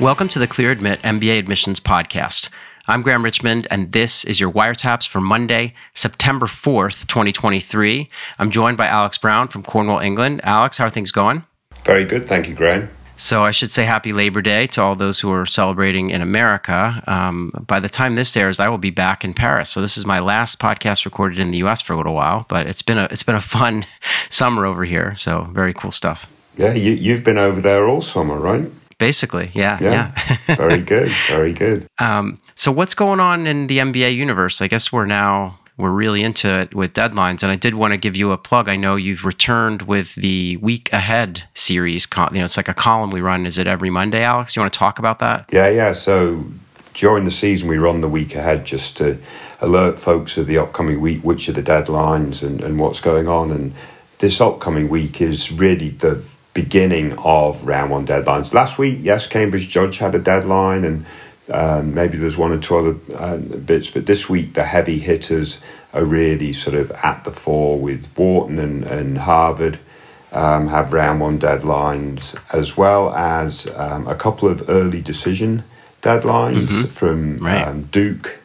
Welcome to the Clear Admit MBA Admissions Podcast. I'm Graham Richmond, and this is your wiretaps for Monday, September 4th, 2023. I'm joined by Alex Brown from Cornwall, England. Alex, how are things going? Very good. Thank you, Graham. So I should say happy Labor Day to all those who are celebrating in America. Um, by the time this airs, I will be back in Paris. So this is my last podcast recorded in the U.S. for a little while, but it's been a it's been a fun summer over here. So very cool stuff. Yeah, you, you've been over there all summer, right? Basically, yeah, yeah. yeah. very good, very good. Um, so, what's going on in the MBA universe? I guess we're now we're really into it with deadlines, and I did want to give you a plug. I know you've returned with the week ahead series. You know, it's like a column we run. Is it every Monday, Alex? You want to talk about that? Yeah, yeah. So during the season, we run the week ahead just to alert folks of the upcoming week, which are the deadlines and, and what's going on. And this upcoming week is really the beginning of round one deadlines. Last week, yes, Cambridge Judge had a deadline, and um, maybe there's one or two other uh, bits, but this week the heavy hitters are really sort of at the fore with Wharton and, and Harvard. Um, have round one deadlines as well as um, a couple of early decision deadlines mm-hmm. from right. Um, Duke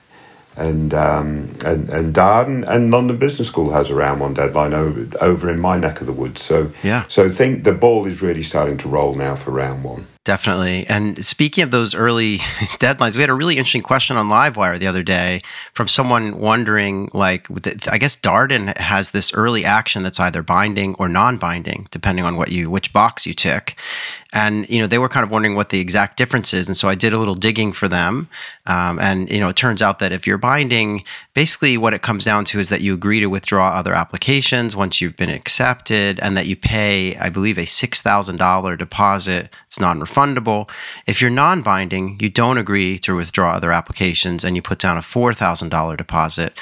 and um, and and Darden and London Business School has a round one deadline over over in my neck of the woods. So yeah, so I think the ball is really starting to roll now for round one. Definitely. And speaking of those early deadlines, we had a really interesting question on Livewire the other day from someone wondering, like, I guess Darden has this early action that's either binding or non-binding, depending on what you which box you tick. And you know, they were kind of wondering what the exact difference is. And so I did a little digging for them. Um, and you know, it turns out that if you're binding, basically what it comes down to is that you agree to withdraw other applications once you've been accepted, and that you pay, I believe, a six thousand dollar deposit. It's non refundable. If you're non binding, you don't agree to withdraw other applications and you put down a $4,000 deposit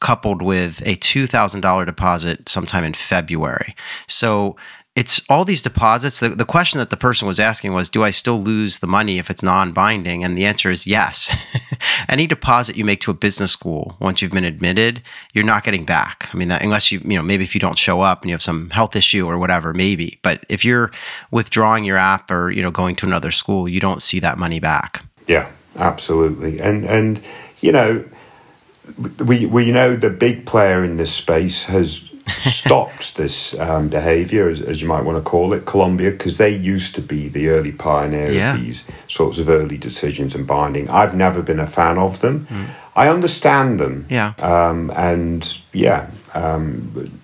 coupled with a $2,000 deposit sometime in February. So it's all these deposits. The, the question that the person was asking was, do I still lose the money if it's non binding? And the answer is yes. Any deposit you make to a business school once you've been admitted, you're not getting back. I mean, that, unless you, you know, maybe if you don't show up and you have some health issue or whatever, maybe. But if you're withdrawing your app or, you know, going to another school, you don't see that money back. Yeah, absolutely. And, and, you know, we, we know the big player in this space has stopped this um, behavior, as, as, you might want to call it, Columbia, because they used to be the early pioneer yeah. of these sorts of early decisions and binding. I've never been a fan of them. Mm. I understand them. Yeah. Um, and yeah, um,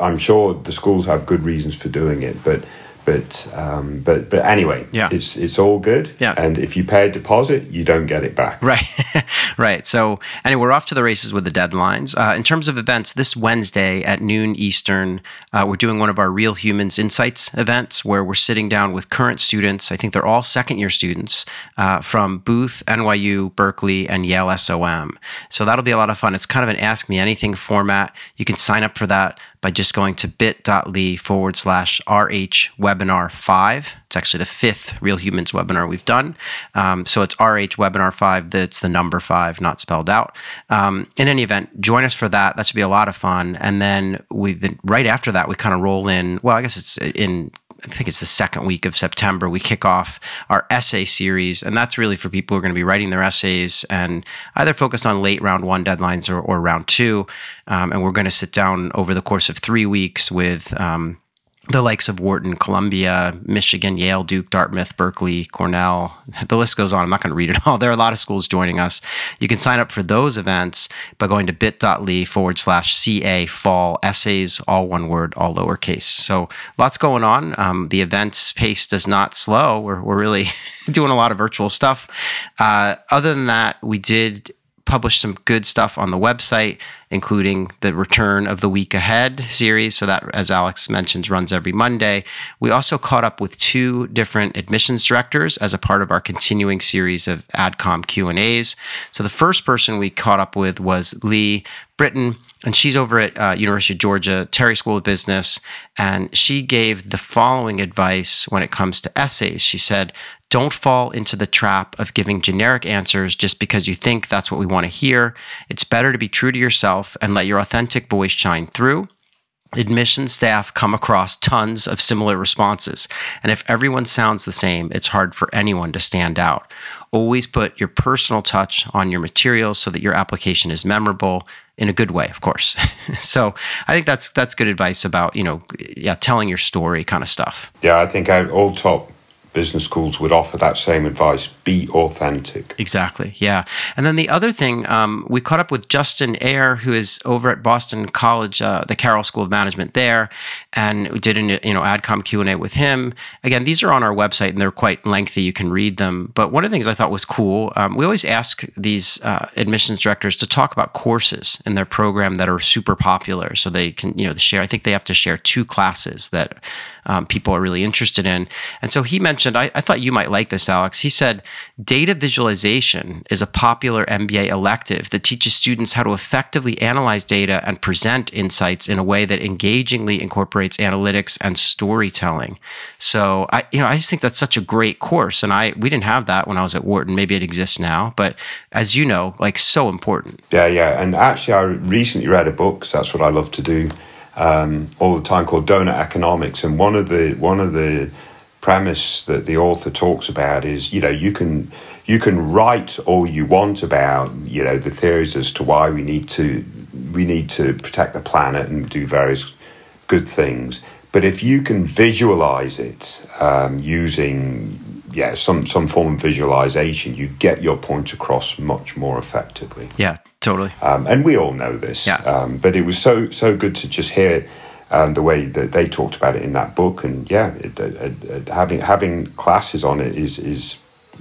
I'm sure the schools have good reasons for doing it, but but um, but but anyway, yeah. it's it's all good. Yeah. And if you pay a deposit, you don't get it back. Right, right. So anyway, we're off to the races with the deadlines. Uh, in terms of events, this Wednesday at noon Eastern, uh, we're doing one of our Real Humans Insights events where we're sitting down with current students. I think they're all second year students uh, from Booth, NYU, Berkeley, and Yale SOM. So that'll be a lot of fun. It's kind of an Ask Me Anything format. You can sign up for that by just going to bit.ly forward slash RH webinar five. It's actually the fifth Real Humans webinar we've done. Um, so it's RH webinar five. That's the number five, not spelled out. Um, in any event, join us for that. That should be a lot of fun. And then we, right after that, we kind of roll in. Well, I guess it's in I think it's the second week of September, we kick off our essay series. And that's really for people who are going to be writing their essays and either focused on late round one deadlines or, or round two. Um, and we're going to sit down over the course of three weeks with um, the likes of Wharton, Columbia, Michigan, Yale, Duke, Dartmouth, Berkeley, Cornell. The list goes on. I'm not going to read it all. There are a lot of schools joining us. You can sign up for those events by going to bit.ly forward slash CA fall essays, all one word, all lowercase. So lots going on. Um, the events pace does not slow. We're, we're really doing a lot of virtual stuff. Uh, other than that, we did published some good stuff on the website, including the Return of the Week Ahead series. So that, as Alex mentions, runs every Monday. We also caught up with two different admissions directors as a part of our continuing series of AdCom Q and A's. So the first person we caught up with was Lee Britton and she's over at uh, University of Georgia Terry School of Business, and she gave the following advice when it comes to essays. She said, don't fall into the trap of giving generic answers just because you think that's what we want to hear. It's better to be true to yourself and let your authentic voice shine through. admission staff come across tons of similar responses. And if everyone sounds the same, it's hard for anyone to stand out. Always put your personal touch on your materials so that your application is memorable in a good way, of course. so I think that's that's good advice about, you know, yeah, telling your story kind of stuff. Yeah, I think I've all top business schools would offer that same advice be authentic. Exactly. Yeah. And then the other thing, um, we caught up with Justin Ayer, who is over at Boston College, uh, the Carroll School of Management there, and we did an you know AdCom Q and A with him. Again, these are on our website and they're quite lengthy. You can read them. But one of the things I thought was cool, um, we always ask these uh, admissions directors to talk about courses in their program that are super popular, so they can you know share. I think they have to share two classes that um, people are really interested in. And so he mentioned, I, I thought you might like this, Alex. He said, data visualization is a popular MBA elective that teaches students how to effectively analyze data and present insights in a way that engagingly incorporates analytics and storytelling. So I, you know, I just think that's such a great course. And I, we didn't have that when I was at Wharton. Maybe it exists now, but as you know, like so important. Yeah, yeah. And actually, I recently read a book. So that's what I love to do um, all the time called Doughnut Economics, and one of the one of the premise that the author talks about is you know you can you can write all you want about you know the theories as to why we need to we need to protect the planet and do various good things, but if you can visualize it um, using yeah some some form of visualization, you get your point across much more effectively. Yeah, Totally. Um, and we all know this. Yeah. Um, but it was so so good to just hear um, the way that they talked about it in that book, and yeah, it, it, it, having having classes on it is is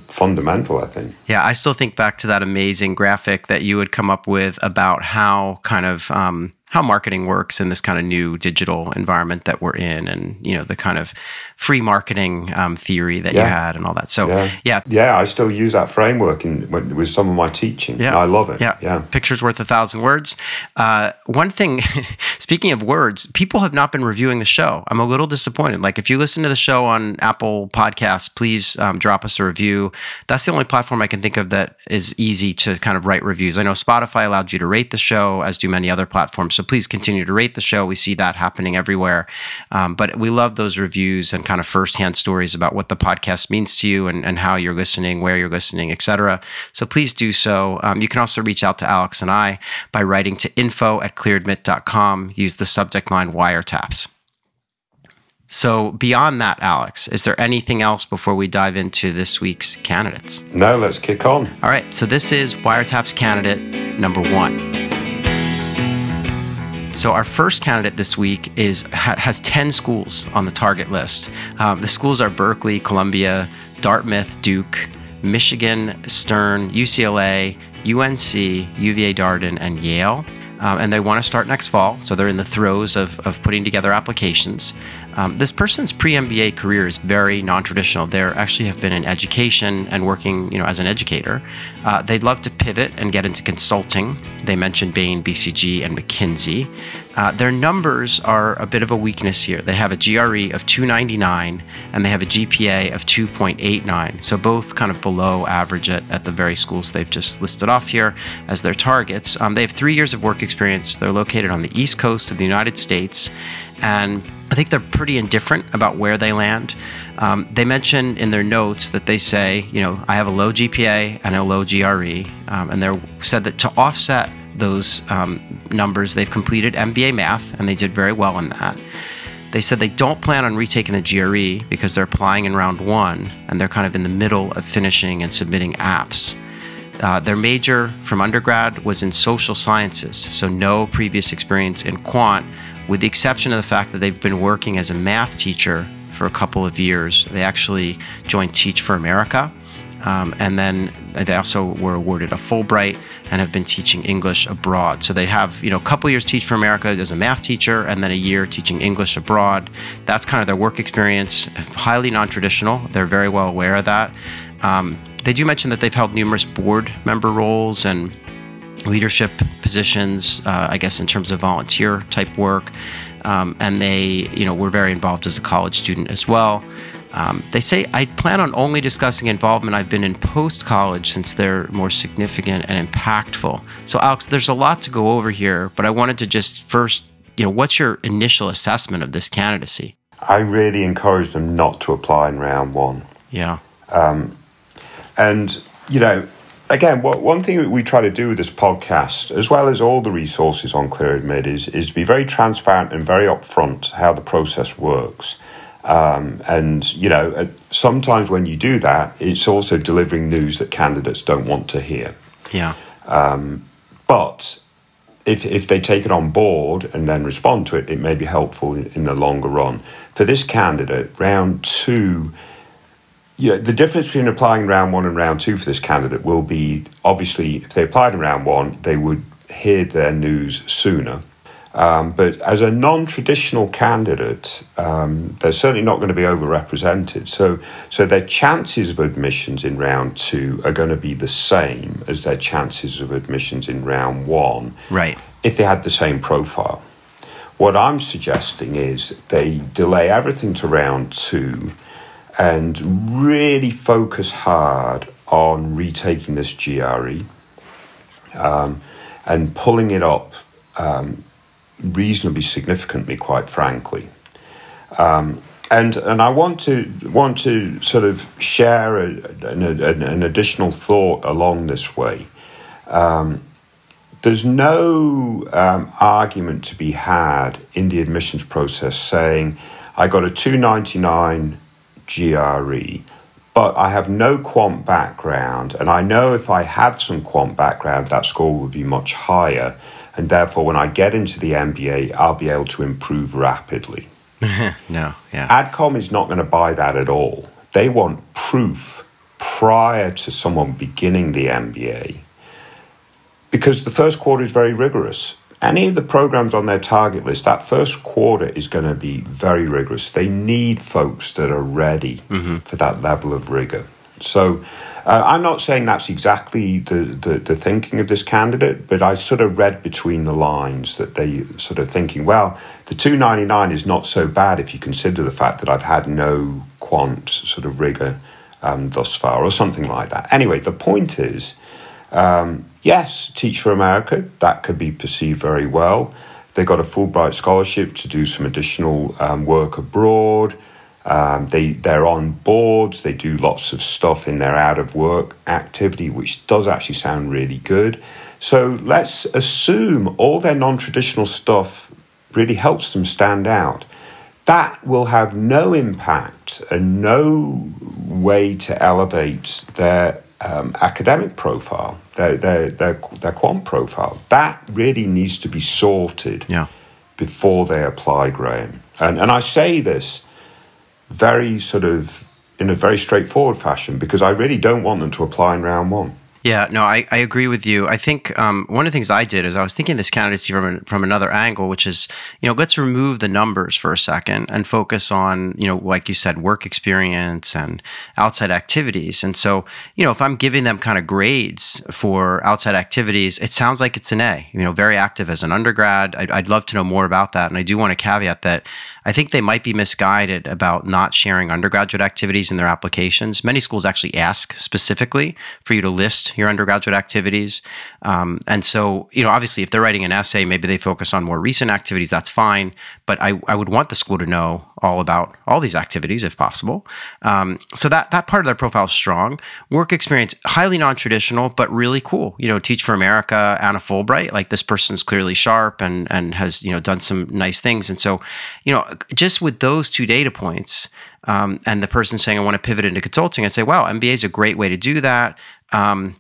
fundamental, I think. Yeah, I still think back to that amazing graphic that you would come up with about how kind of um, how marketing works in this kind of new digital environment that we're in, and you know the kind of free marketing um, theory that yeah. you had and all that. So yeah. yeah, yeah, I still use that framework in with some of my teaching. Yeah, I love it. Yeah, yeah. Pictures worth a thousand words. Uh, one thing, speaking of words, people have not been reviewing the show. I'm a little disappointed. Like if you listen to the show on Apple Podcasts, please um, drop us a review. That's the only platform I can think of that is easy to kind of write reviews. I know Spotify allowed you to rate the show, as do many other platforms. So please continue to rate the show. We see that happening everywhere. Um, but we love those reviews and kind of firsthand stories about what the podcast means to you and, and how you're listening, where you're listening, etc. So please do so. Um, you can also reach out to Alex and I by writing to info at clearadmit.com. Use the subject line wiretaps. So, beyond that, Alex, is there anything else before we dive into this week's candidates? No, let's kick on. All right. So, this is Wiretaps candidate number one. So our first candidate this week is ha, has 10 schools on the target list. Um, the schools are Berkeley, Columbia, Dartmouth, Duke, Michigan, Stern, UCLA, UNC, UVA Darden, and Yale. Um, and they want to start next fall, so they're in the throes of, of putting together applications. Um, this person's pre-MBA career is very non-traditional. They actually have been in education and working, you know, as an educator. Uh, they'd love to pivot and get into consulting. They mentioned Bain, BCG, and McKinsey. Uh, their numbers are a bit of a weakness here. They have a GRE of 299 and they have a GPA of 2.89. So both kind of below average at, at the very schools they've just listed off here as their targets. Um, they have three years of work experience. They're located on the East Coast of the United States and I think they're pretty indifferent about where they land. Um, they mention in their notes that they say, you know, I have a low GPA and a low GRE, um, and they said that to offset those um, numbers, they've completed MBA math, and they did very well in that. They said they don't plan on retaking the GRE because they're applying in round one, and they're kind of in the middle of finishing and submitting apps. Uh, their major from undergrad was in social sciences, so no previous experience in quant, with the exception of the fact that they've been working as a math teacher for a couple of years. They actually joined Teach for America. Um, and then they also were awarded a Fulbright and have been teaching English abroad. So they have, you know, a couple years Teach for America as a math teacher, and then a year teaching English abroad. That's kind of their work experience. Highly non-traditional. They're very well aware of that. Um, they do mention that they've held numerous board member roles and leadership positions, uh, I guess, in terms of volunteer type work. Um, and they, you know, were very involved as a college student as well. Um, they say, I plan on only discussing involvement I've been in post college since they're more significant and impactful. So, Alex, there's a lot to go over here, but I wanted to just first you know, what's your initial assessment of this candidacy? I really encourage them not to apply in round one. Yeah. Um, and, you know, again, what, one thing we try to do with this podcast, as well as all the resources on Clear Admit, is, is be very transparent and very upfront how the process works. Um, and, you know, sometimes when you do that, it's also delivering news that candidates don't want to hear. Yeah. Um, but if, if they take it on board and then respond to it, it may be helpful in, in the longer run. For this candidate, round two, you know, the difference between applying round one and round two for this candidate will be obviously if they applied in round one, they would hear their news sooner. Um, but as a non traditional candidate, um, they're certainly not going to be overrepresented. So, so their chances of admissions in round two are going to be the same as their chances of admissions in round one. Right. If they had the same profile. What I'm suggesting is they delay everything to round two and really focus hard on retaking this GRE um, and pulling it up um, reasonably significantly, quite frankly. Um, and and I want to want to sort of share a, an, an, additional thought along this way. Um, there's no um, argument to be had in the admissions process saying I got a 299 GRE, but I have no quant background, and I know if I had some quant background, that score would be much higher and therefore when I get into the MBA, I'll be able to improve rapidly. no, yeah. ADCOM is not going to buy that at all. They want proof prior to someone beginning the MBA because the first quarter is very rigorous. Any of the programs on their target list, that first quarter is going to be very rigorous. They need folks that are ready mm-hmm. for that level of rigor. So uh, I'm not saying that's exactly the, the, the, thinking of this candidate, but I sort of read between the lines that they sort of thinking, well, the 299 is not so bad if you consider the fact that I've had no quant sort of rigor um, thus far, or something like that. Anyway, the point is, um, yes, Teach for America, that could be perceived very well. They got a Fulbright scholarship to do some additional um, work abroad. Um, they they're on boards. They do lots of stuff in their out of work activity, which does actually sound really good. So let's assume all their non traditional stuff really helps them stand out. That will have no impact and no way to elevate their um, academic profile, their, their, their, their quant profile. That really needs to be sorted yeah. before they apply, Graham. And, and I say this very sort of in a very straightforward fashion because I really don't want them to apply in round one. Yeah, no, I, I agree with you. I think um, one of the things I did is I was thinking this candidacy from from another angle, which is you know let's remove the numbers for a second and focus on you know like you said work experience and outside activities. And so you know if I'm giving them kind of grades for outside activities, it sounds like it's an A. You know, very active as an undergrad. I'd, I'd love to know more about that, and I do want to caveat that I think they might be misguided about not sharing undergraduate activities in their applications. Many schools actually ask specifically for you to list your undergraduate activities. Um, and so, you know, obviously, if they're writing an essay, maybe they focus on more recent activities, that's fine. But I, I would want the school to know all about all these activities if possible. Um, so that, that part of their profile is strong. Work experience, highly non traditional, but really cool. You know, Teach for America, Anna Fulbright, like this person's clearly sharp and, and has, you know, done some nice things. And so, you know, just with those two data points, um, and the person saying, I want to pivot into consulting, I say, wow, MBA is a great way to do that. Um,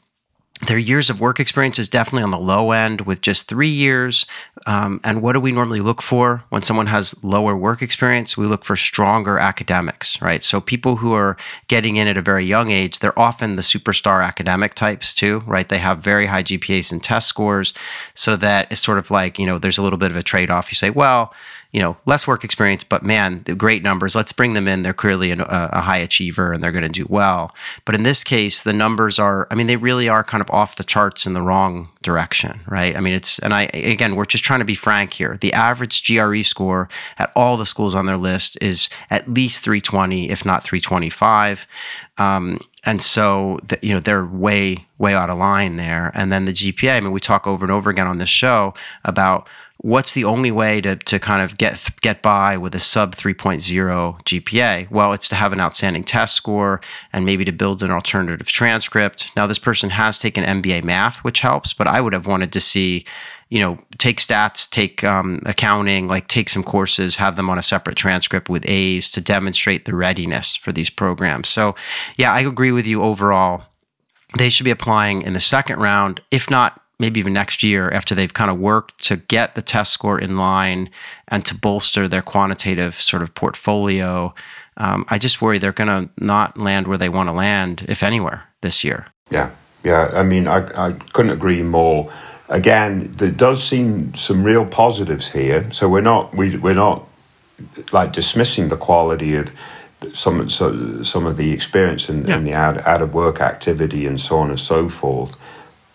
their years of work experience is definitely on the low end with just three years. Um, and what do we normally look for when someone has lower work experience? We look for stronger academics, right? So people who are getting in at a very young age, they're often the superstar academic types too, right? They have very high GPAs and test scores. So that it's sort of like, you know, there's a little bit of a trade off. You say, well, you know, less work experience, but man, the great numbers. Let's bring them in. They're clearly an, a, a, high achiever and they're going to do well. But in this case, the numbers are, I mean, they really are kind of off the charts in the wrong direction, right? I mean, it's, and I, again, we're just trying to be frank here. The average GRE score at all the schools on their list is at least 320, if not 325. Um, and so the, you know they're way way out of line there and then the gpa i mean we talk over and over again on this show about what's the only way to, to kind of get get by with a sub 3.0 GPA? Well, it's to have an outstanding test score and maybe to build an alternative transcript. Now, this person has taken MBA math, which helps, but I would have wanted to see, you know, take stats, take um, accounting, like take some courses, have them on a separate transcript with A's to demonstrate the readiness for these programs. So, yeah, I agree with you overall. They should be applying in the second round, if not maybe even next year after they've kind of worked to get the test score in line and to bolster their quantitative sort of portfolio. Um, I just worry they're going to not land where they want to land, if anywhere, this year. Yeah, yeah. I mean, I, I couldn't agree more. Again, there does seem some real positives here. So we're not we we're not like dismissing the quality of some so, some of the experience and, yeah. and the out, out of work activity and so on and so forth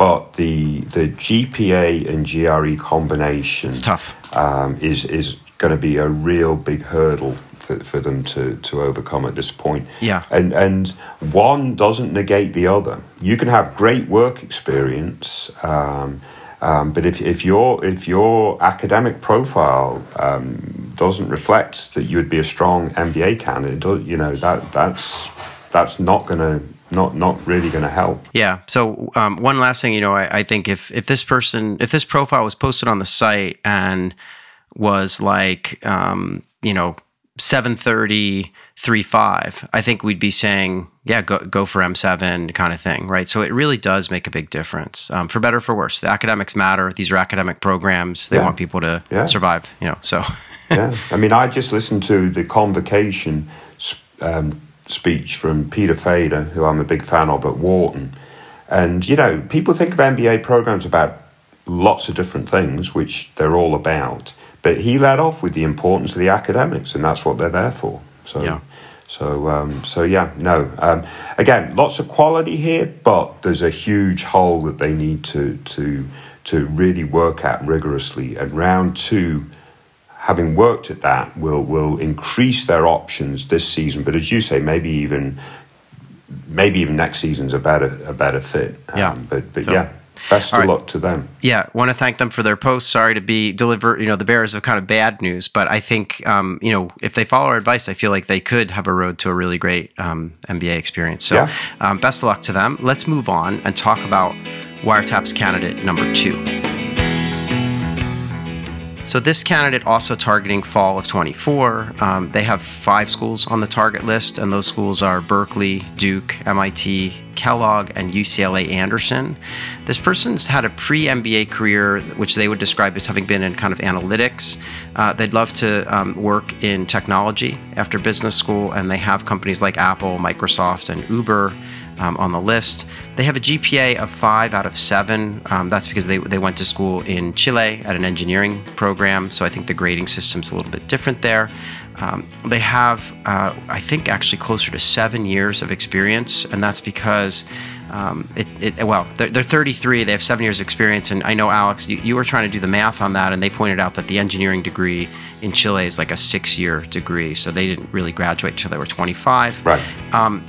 but the the GPA and GRE combination it's tough. Um, is is going to be a real big hurdle for, for them to, to overcome at this point. Yeah. And and one doesn't negate the other. You can have great work experience, um, um, but if, if your if your academic profile um, doesn't reflect that you would be a strong MBA candidate, you know that that's that's not going to not not really going to help. Yeah. So um, one last thing, you know, I, I, think if if this person, if this profile was posted on the site and was like, um, you know, seven thirty three five, I think we'd be saying, yeah, go go for M seven kind of thing, right? So it really does make a big difference, um, for better for worse. The academics matter. These are academic programs. They yeah. want people to yeah. survive. You know, so. yeah. I mean, I just listened to the convocation. Um, speech from Peter Fader, who I'm a big fan of at Wharton. And, you know, people think of MBA programs about lots of different things, which they're all about. But he led off with the importance of the academics, and that's what they're there for. So, yeah. So, um, so yeah, no. Um, again, lots of quality here, but there's a huge hole that they need to to to really work at rigorously. And round two having worked at that, will will increase their options this season. But as you say, maybe even maybe even next season's a better a better fit. Um, yeah. But but so, yeah. Best of right. luck to them. Yeah, want to thank them for their post. Sorry to be deliver, you know, the bearers of kind of bad news, but I think, um, you know, if they follow our advice, I feel like they could have a road to a really great um, MBA experience. So, yeah. um, best of luck to them. Let's move on and talk about Wiretaps candidate number two. So this candidate also targeting fall of 24. Um, they have five schools on the target list, and those schools are Berkeley, Duke, MIT, Kellogg, and UCLA Anderson. This person's had a pre-MBA career, which they would describe as having been in kind of analytics. Uh, they'd love to um, work in technology after business school, and they have companies like Apple, Microsoft, and Uber um, on the list. They have a GPA of five out of seven. Um, that's because they, they went to school in Chile at an engineering program. So I think the grading system's a little bit different there. Um, they have, uh, I think, actually closer to seven years of experience, and that's because um, it, it, well, they're, they're, 33. They have seven years of experience, and I know Alex, you, you, were trying to do the math on that, and they pointed out that the engineering degree in Chile is like a six-year degree, so they didn't really graduate until they were 25. Right. Um,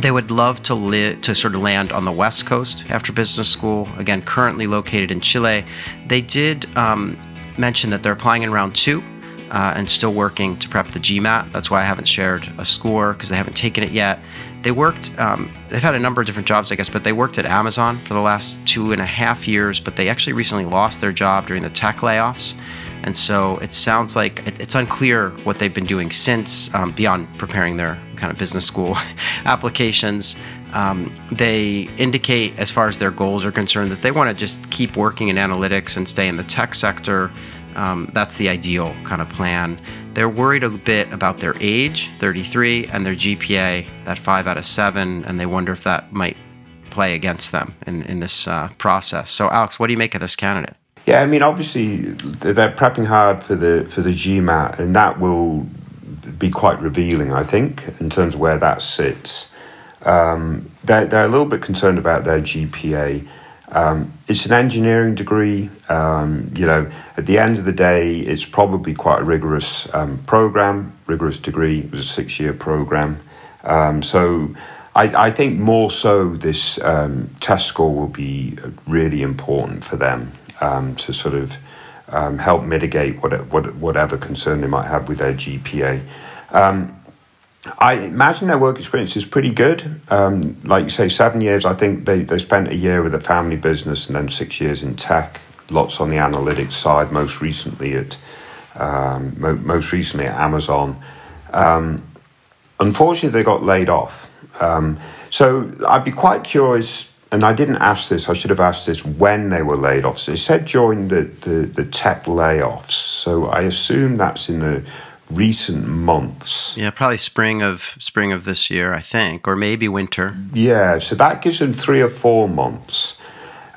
they would love to live to sort of land on the west coast after business school. Again, currently located in Chile. They did um, mention that they're applying in round two. Uh, and still working to prep the GMAT. That's why I haven't shared a score because they haven't taken it yet. They worked, um, they've had a number of different jobs, I guess, but they worked at Amazon for the last two and a half years, but they actually recently lost their job during the tech layoffs. And so it sounds like it's unclear what they've been doing since, um, beyond preparing their kind of business school applications. Um, they indicate, as far as their goals are concerned, that they want to just keep working in analytics and stay in the tech sector. Um, that's the ideal kind of plan. They're worried a bit about their age, 33, and their GPA, that 5 out of 7, and they wonder if that might play against them in, in this uh, process. So, Alex, what do you make of this candidate? Yeah, I mean, obviously they're prepping hard for the for the GMAT, and that will be quite revealing, I think, in terms of where that sits. Um, they're, they're a little bit concerned about their GPA. Um, it's an engineering degree. Um, you know, at the end of the day, it's probably quite a rigorous um, program, rigorous degree. It was a six-year program. Um, so I, I, think more so this um, test score will be really important for them um, to sort of um, help mitigate what, what, whatever concern they might have with their GPA. Um, I imagine their work experience is pretty good. Um, like you say, seven years. I think they, they spent a year with a family business and then six years in tech. Lots on the analytics side. Most recently at um, mo- most recently at Amazon. Unfortunately, they got laid off. Um, so I'd be quite curious. And I didn't ask this. I should have asked this when they were laid off. So they said during the, the, the tech layoffs. So I assume that's in the recent months. Yeah, probably spring of spring of this year, I think, or maybe winter. Yeah, so that gives them three or four months.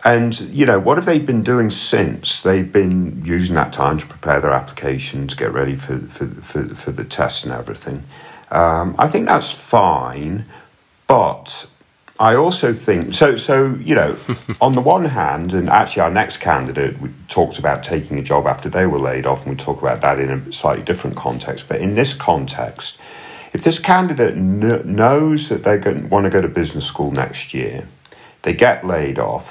And you know, what have they been doing since? They've been using that time to prepare their applications, get ready for for for, for the tests and everything. Um, I think that's fine, but I also think so. So you know, on the one hand, and actually, our next candidate talks about taking a job after they were laid off, and we talk about that in a slightly different context. But in this context, if this candidate kn- knows that they want to go to business school next year, they get laid off.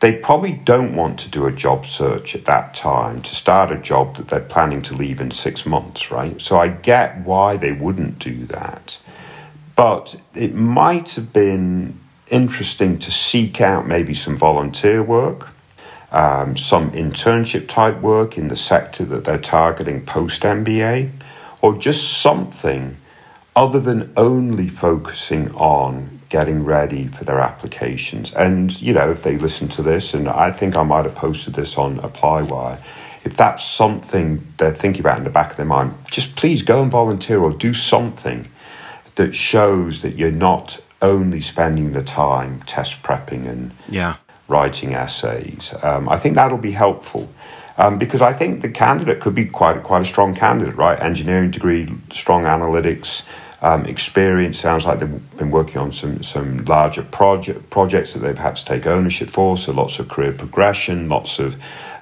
They probably don't want to do a job search at that time to start a job that they're planning to leave in six months, right? So I get why they wouldn't do that. But it might have been interesting to seek out maybe some volunteer work, um, some internship type work in the sector that they're targeting post MBA, or just something other than only focusing on getting ready for their applications. And, you know, if they listen to this, and I think I might have posted this on ApplyWire, if that's something they're thinking about in the back of their mind, just please go and volunteer or do something that shows that you're not only spending the time test prepping and yeah. writing essays. Um, I think that'll be helpful. Um, because I think the candidate could be quite quite a strong candidate, right? Engineering degree, strong analytics um, experience. Sounds like they've been working on some some larger project projects that they've had to take ownership for. So lots of career progression, lots of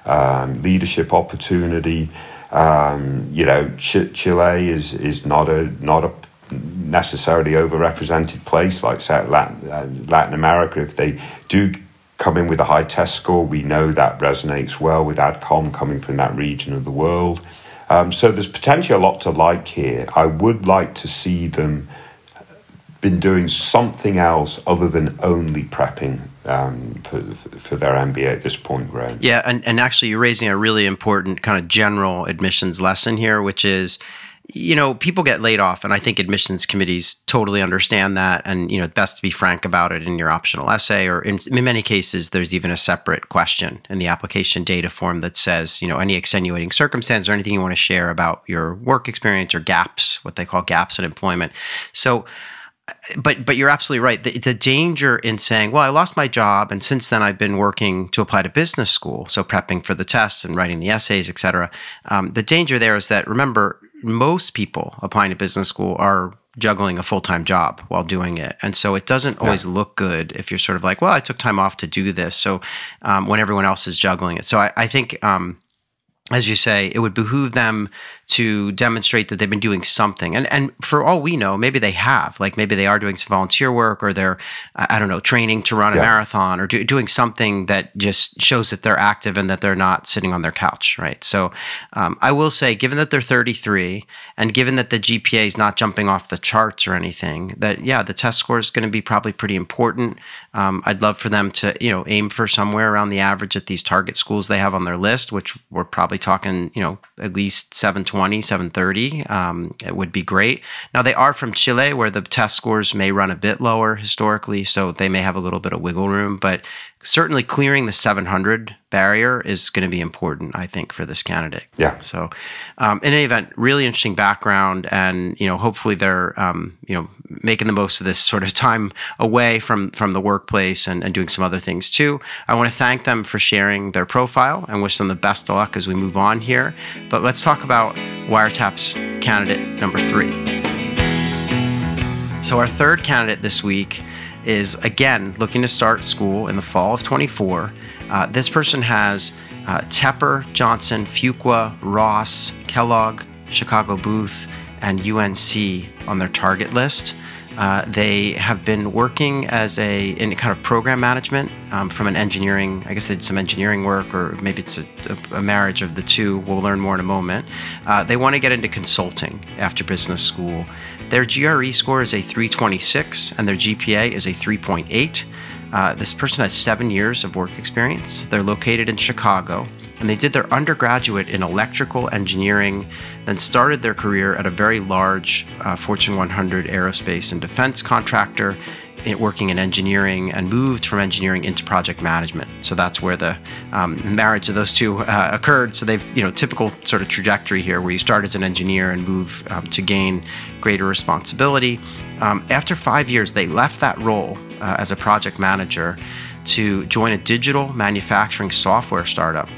um, leadership opportunity. Um, you know, Ch- Chile is is not a not a necessarily overrepresented place like Latin, uh, Latin America. If they do come in with a high test score, we know that resonates well with AdCom coming from that region of the world. Um, so there's potentially a lot to like here. I would like to see them been doing something else other than only prepping um, for, for their MBA at this point, Graham. Yeah, and, and actually, you're raising a really important kind of general admissions lesson here, which is you know, people get laid off, and I think admissions committees totally understand that. And you know, best to be frank about it in your optional essay, or in, in, many cases, there's even a separate question in the application data form that says, you know, any extenuating circumstance or anything you want to share about your work experience or gaps, what they call gaps in employment. So, but but you're absolutely right. The, the, danger in saying, "Well, I lost my job, and since then I've been working to apply to business school, so prepping for the tests and writing the essays, et cetera." Um, the danger there is that remember, most people applying to business school are juggling a full-time job while doing it. And so it doesn't always yeah. look good if you're sort of like well i took time off to do this. So um, when everyone else is juggling it. So i, I think um, as you say, it would behoove them to demonstrate that they've been doing something. And and for all we know, maybe they have. Like maybe they are doing some volunteer work or they're, I don't know, training to run a yeah. marathon or do, doing something that just shows that they're active and that they're not sitting on their couch, right? So um, I will say, given that they're 33 and given that the GPA is not jumping off the charts or anything, that yeah, the test score is going to be probably pretty important. Um, I'd love for them to, you know, aim for somewhere around the average at these target schools they have on their list, which we're probably talking, you know, at least 720, 730. Um, it would be great. Now, they are from Chile, where the test scores may run a bit lower historically, so they may have a little bit of wiggle room, but certainly clearing the 700 barrier is going to be important, I think, for this candidate. Yeah. So, um, in any event, really interesting background, and you know, hopefully they're um, you know making the most of this sort of time away from from the workplace and, and doing some other things too. I want to thank them for sharing their profile and wish them the best of luck as we move on here. But let's talk about Wiretap's candidate number three. So our third candidate this week is again looking to start school in the fall of 24. Uh, this person has uh, Tepper, Johnson, Fuqua, Ross, Kellogg, Chicago Booth, and UNC on their target list. Uh, they have been working as a in kind of program management um, from an engineering. I guess they did some engineering work, or maybe it's a, a, marriage of the two. We'll learn more in a moment. Uh, they want to get into consulting after business school. Their GRE score is a 326, and their GPA is a 3.8. Uh, this person has seven years of work experience. They're located in Chicago and they did their undergraduate in electrical engineering, then started their career at a very large uh, Fortune 100 aerospace and defense contractor, working in engineering, and moved from engineering into project management. So that's where the um, marriage of those two uh, occurred. So they've, you know, typical sort of trajectory here, where you start as an engineer and move um, to gain greater responsibility. Um, after five years, they left that role uh, as a project manager to join a digital manufacturing software startup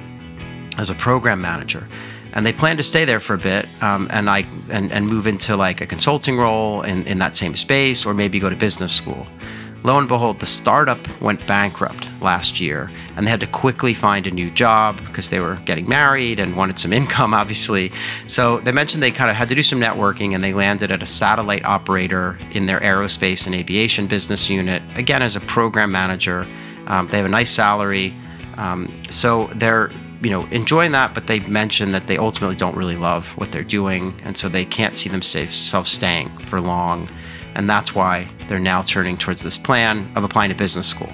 as a program manager and they plan to stay there for a bit um, and I and, and move into like a consulting role in, in that same space or maybe go to business school. Lo and behold, the startup went bankrupt last year and they had to quickly find a new job because they were getting married and wanted some income, obviously. So they mentioned they kind of had to do some networking and they landed at a satellite operator in their aerospace and aviation business unit, again, as a program manager. Um, they have a nice salary. Um, so they're you know, enjoying that, but they mention that they ultimately don't really love what they're doing, and so they can't see themselves staying for long, and that's why they're now turning towards this plan of applying to business school.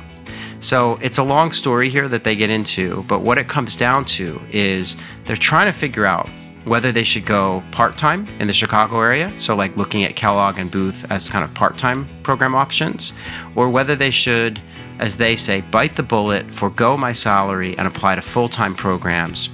So it's a long story here that they get into, but what it comes down to is they're trying to figure out whether they should go part time in the Chicago area, so like looking at Kellogg and Booth as kind of part time program options, or whether they should as they say, bite the bullet, forego my salary, and apply to full time programs.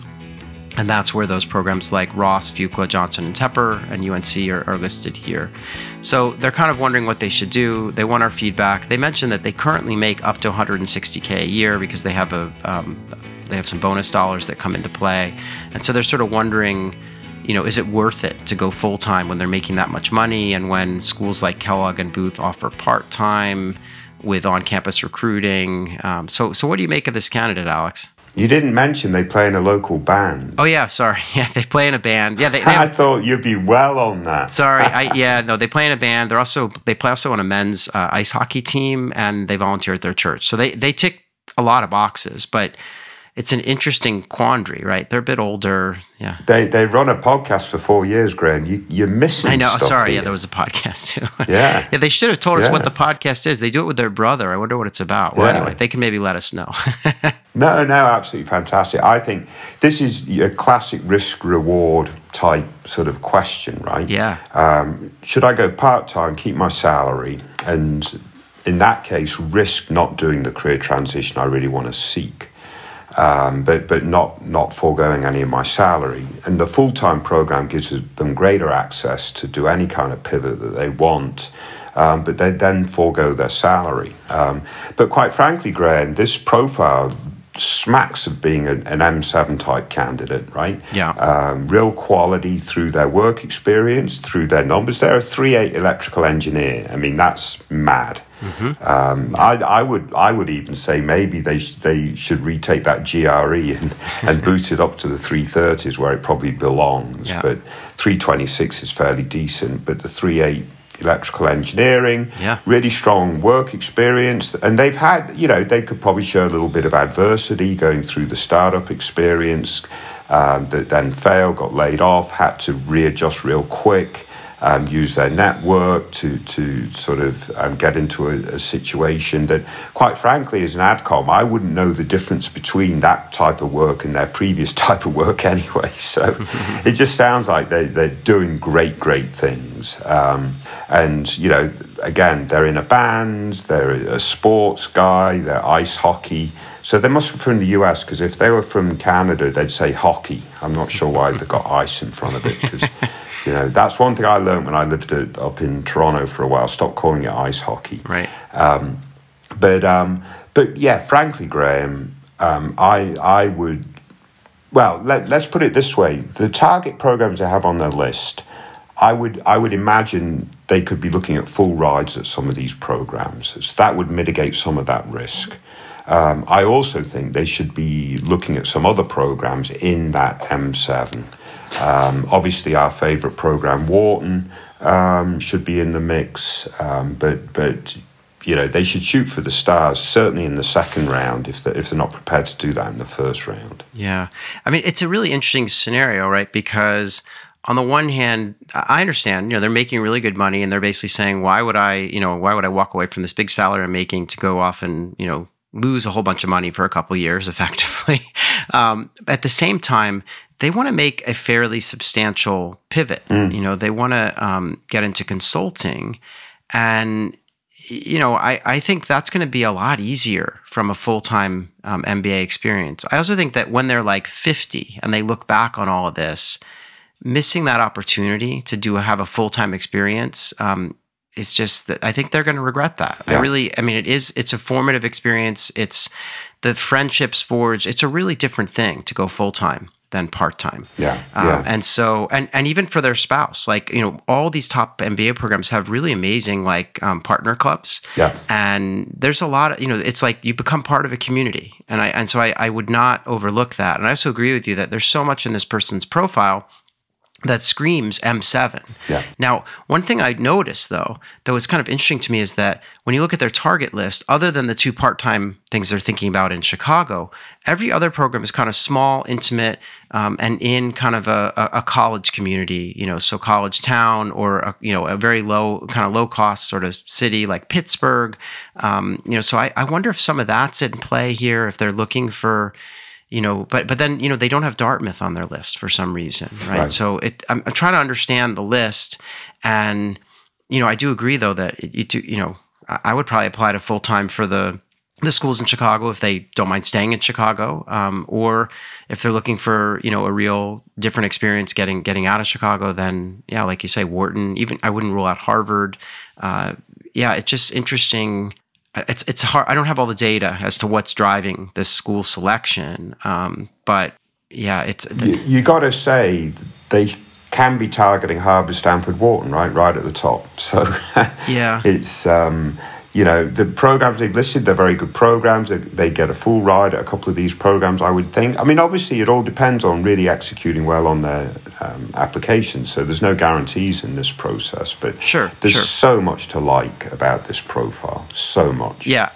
And that's where those programs like Ross, Fuqua, Johnson and Tepper, and UNC are, are, listed here. So they're kind of wondering what they should do. They want our feedback. They mentioned that they currently make up to 160k a year because they have a um, they have some bonus dollars that come into play, and so they're sort of wondering you know, is it worth it to go full time when they're making that much money and when schools like Kellogg and Booth offer part time? with on-campus recruiting. Um, so, so what do you make of this candidate, Alex? You didn't mention they play in a local band. Oh yeah, sorry. Yeah, they play in a band. Yeah, they. they I thought you'd be well on that. sorry, I yeah no, they play in a band. They're also they play also on a men's uh, ice hockey team, and they volunteer at their church. So they they tick a lot of boxes, but it's an interesting quandary, right? They're a bit older. Yeah. They they run a podcast for four years, Graham. You you're missing. I know. Sorry. Here. Yeah, there was a podcast too. Yeah. yeah. They should have told us yeah. what the podcast is. They do it with their brother. I wonder what it's about. Well, yeah. anyway, they can maybe let us know. no, no, absolutely fantastic. I think this is a classic risk reward type sort of question, right? Yeah. Um, should I go part time, keep my salary, and in that case, risk not doing the career transition I really want to seek? Um, but but not not foregoing any of my salary. And the full time program gives them greater access to do any kind of pivot that they want. Um, but they then forego their salary. Um, but quite frankly, Graham, this profile smacks of being an, an M7 type candidate, right? Yeah. Um, real quality through their work experience, through their numbers. They're a 3.8 electrical engineer. I mean, that's mad. Mm-hmm. Um, I, I, would I would even say maybe they sh- they should retake that GRE and, and boost it up to the 330s where it probably belongs. Yeah. But 326 is fairly decent. But the 38 electrical engineering, yeah. really strong work experience, and they've had you know they could probably show a little bit of adversity going through the startup experience. Um, that then failed, got laid off, had to readjust real quick um, use their network to, to sort of um, get into a, a, situation that, quite frankly, as an AdCom, I wouldn't know the difference between that type of work and their previous type of work anyway. So it just sounds like they, they're doing great, great things. Um, and, you know, again, they're in a band, they're a sports guy, they're ice hockey. So they must be from the US because if they were from Canada, they'd say hockey. I'm not sure why they've got ice in front of it because you know, that's one thing I learned when I lived up in Toronto for a while. Stop calling it ice hockey. Right. Um, but um, but yeah, frankly, Graham, um, I I would. Well, let, let's put it this way: the target programs they have on their list, I would I would imagine they could be looking at full rides at some of these programs. So that would mitigate some of that risk. Um, I also think they should be looking at some other programs in that M7. Um, obviously, our favourite program, Wharton, um, should be in the mix, um, but but you know they should shoot for the stars certainly in the second round if they if they're not prepared to do that in the first round. Yeah, I mean it's a really interesting scenario, right? Because on the one hand, I understand, you know, they're making really good money and they're basically saying, why would I, you know, why would I walk away from this big salary I'm making to go off and, you know, lose a whole bunch of money for a couple years effectively. Um, at the same time, they want to make a fairly substantial pivot. Mm. You know, they want to um, get into consulting. And, you know, I, I think that's going to be a lot easier from a full time um, MBA experience. I also think that when they're like 50 and they look back on all of this, missing that opportunity to do have a full time experience um, it's just that I think they're going to regret that. Yeah. I really, I mean, it is, it's a formative experience. It's the friendships forged. It's a really different thing to go full time than part time. Yeah, um, yeah. And so, and and even for their spouse, like you know, all these top MBA programs have really amazing like um, partner clubs. Yeah. And there's a lot of you know, it's like you become part of a community, and I and so I I would not overlook that. And I also agree with you that there's so much in this person's profile that screams M7. Yeah. Now, one thing I noticed though, that was kind of interesting to me is that when you look at their target list, other than the two part-time things they're thinking about in Chicago, every other program is kind of small, intimate, um, and in kind of a, a, college community, you know, so college town or a, you know a very low kind of low cost sort of city like Pittsburgh. Um, you know, so I, I wonder if some of that's in play here, if they're looking for you know, but but then you know they don't have Dartmouth on their list for some reason, right? right. So it, I'm, I'm, trying to understand the list, and you know, I do agree though that it, you do, you know, I would probably apply to full time for the the schools in Chicago if they don't mind staying in Chicago, um, or if they're looking for you know a real different experience getting getting out of Chicago, then yeah, like you say, Wharton. Even I wouldn't rule out Harvard. Uh, yeah, it's just interesting it's it's hard. I don't have all the data as to what's driving this school selection, um, but yeah, it's. You, you got to say they can be targeting Harvard, Stanford, Wharton, right, right at the top. So yeah, it's um, you know, the programs they've listed, they're very good programs. They, they, get a full ride at a couple of these programs, I would think. I mean, obviously, it all depends on really executing well on their um, applications. So there's no guarantees in this process. But sure, there's sure. so much to like about this profile. So much. Yeah.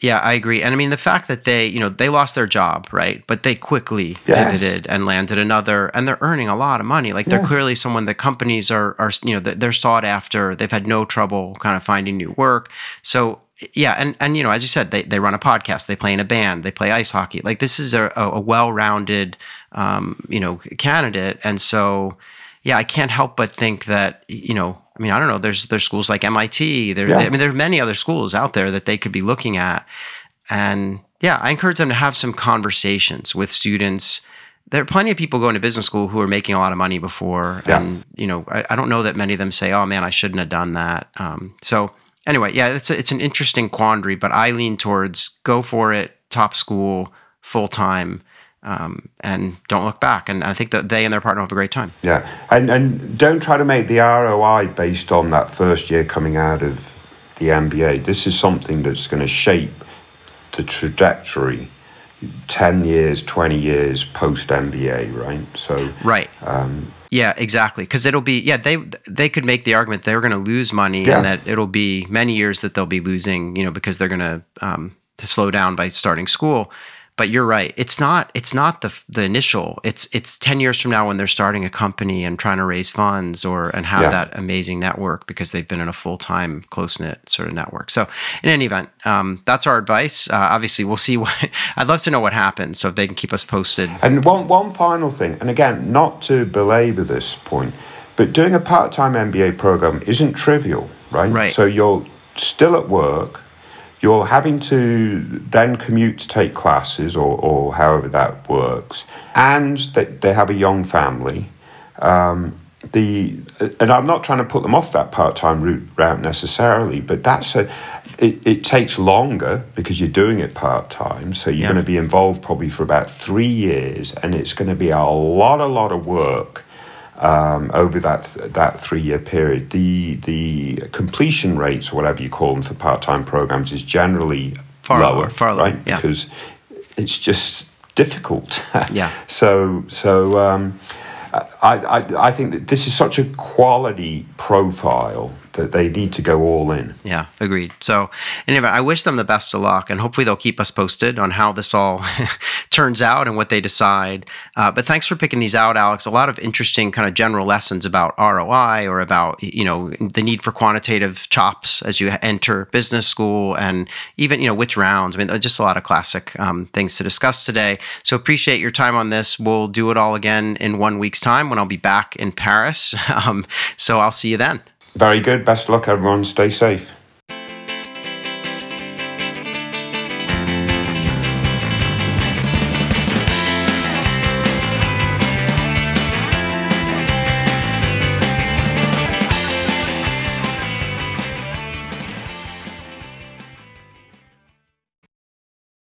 Yeah, I agree. And I mean the fact that they, you know, they lost their job, right? But they quickly yes. pivoted and landed another and they're earning a lot of money. Like they're yeah. clearly someone that companies are are, you know, they're sought after. They've had no trouble kind of finding new work. So yeah, and and you know, as you said, they they run a podcast, they play in a band, they play ice hockey. Like this is a, a well-rounded, um, you know, candidate, and so yeah, I can't help but think that you know, I mean, I don't know. There's there's schools like MIT. There, yeah. I mean, there are many other schools out there that they could be looking at, and yeah, I encourage them to have some conversations with students. There are plenty of people going to business school who are making a lot of money before, yeah. and you know, I, I, don't know that many of them say, "Oh man, I shouldn't have done that." Um, so anyway, yeah, it's a, it's an interesting quandary, but I lean towards go for it, top school, full time um, and don't look back. And I think that they and their partner have a great time. Yeah, and and don't try to make the ROI based on that first year coming out of the MBA. This is something that's going to shape the trajectory. 10 years 20 years post mba right so right um, yeah exactly because it'll be yeah they they could make the argument they're going to lose money yeah. and that it'll be many years that they'll be losing you know because they're going to um, to slow down by starting school but you're right. It's not it's not the the initial. It's it's 10 years from now when they're starting a company and trying to raise funds or and have yeah. that amazing network because they've been in a full-time close-knit sort of network. So in any event um, that's our advice. Uh, obviously we'll see what i'd love to know what happens so if they can keep us posted. And one one final thing and again not to belabor this point but doing a part-time mba program isn't trivial right? Right. So you're still at work you're having to then commute to take classes or, or however that works, and they, they have a young family. Um, the and I'm not trying to put them off that part-time route route necessarily, but that's a it, it takes longer because you're doing it part-time, so you're yeah. going to be involved probably for about three years, and it's going to be a lot, a lot of work um, over that that three year period. The the completion rates, or whatever you call them, for part time programs is generally far lower, far lower, right? Yeah. Because it's just difficult. yeah. So so. Um, I, I, I think that this is such a quality profile that they need to go all in. Yeah, agreed. So, anyway, I wish them the best of luck, and hopefully they'll keep us posted on how this all turns out and what they decide. Uh, but thanks for picking these out, Alex. A lot of interesting kind of general lessons about ROI or about you know the need for quantitative chops as you enter business school, and even you know which rounds. I mean, just a lot of classic um, things to discuss today. So appreciate your time on this. We'll do it all again in one week's time when I'll be back in Paris. Um, so I'll see you then. Very good. Best luck, everyone. Stay safe.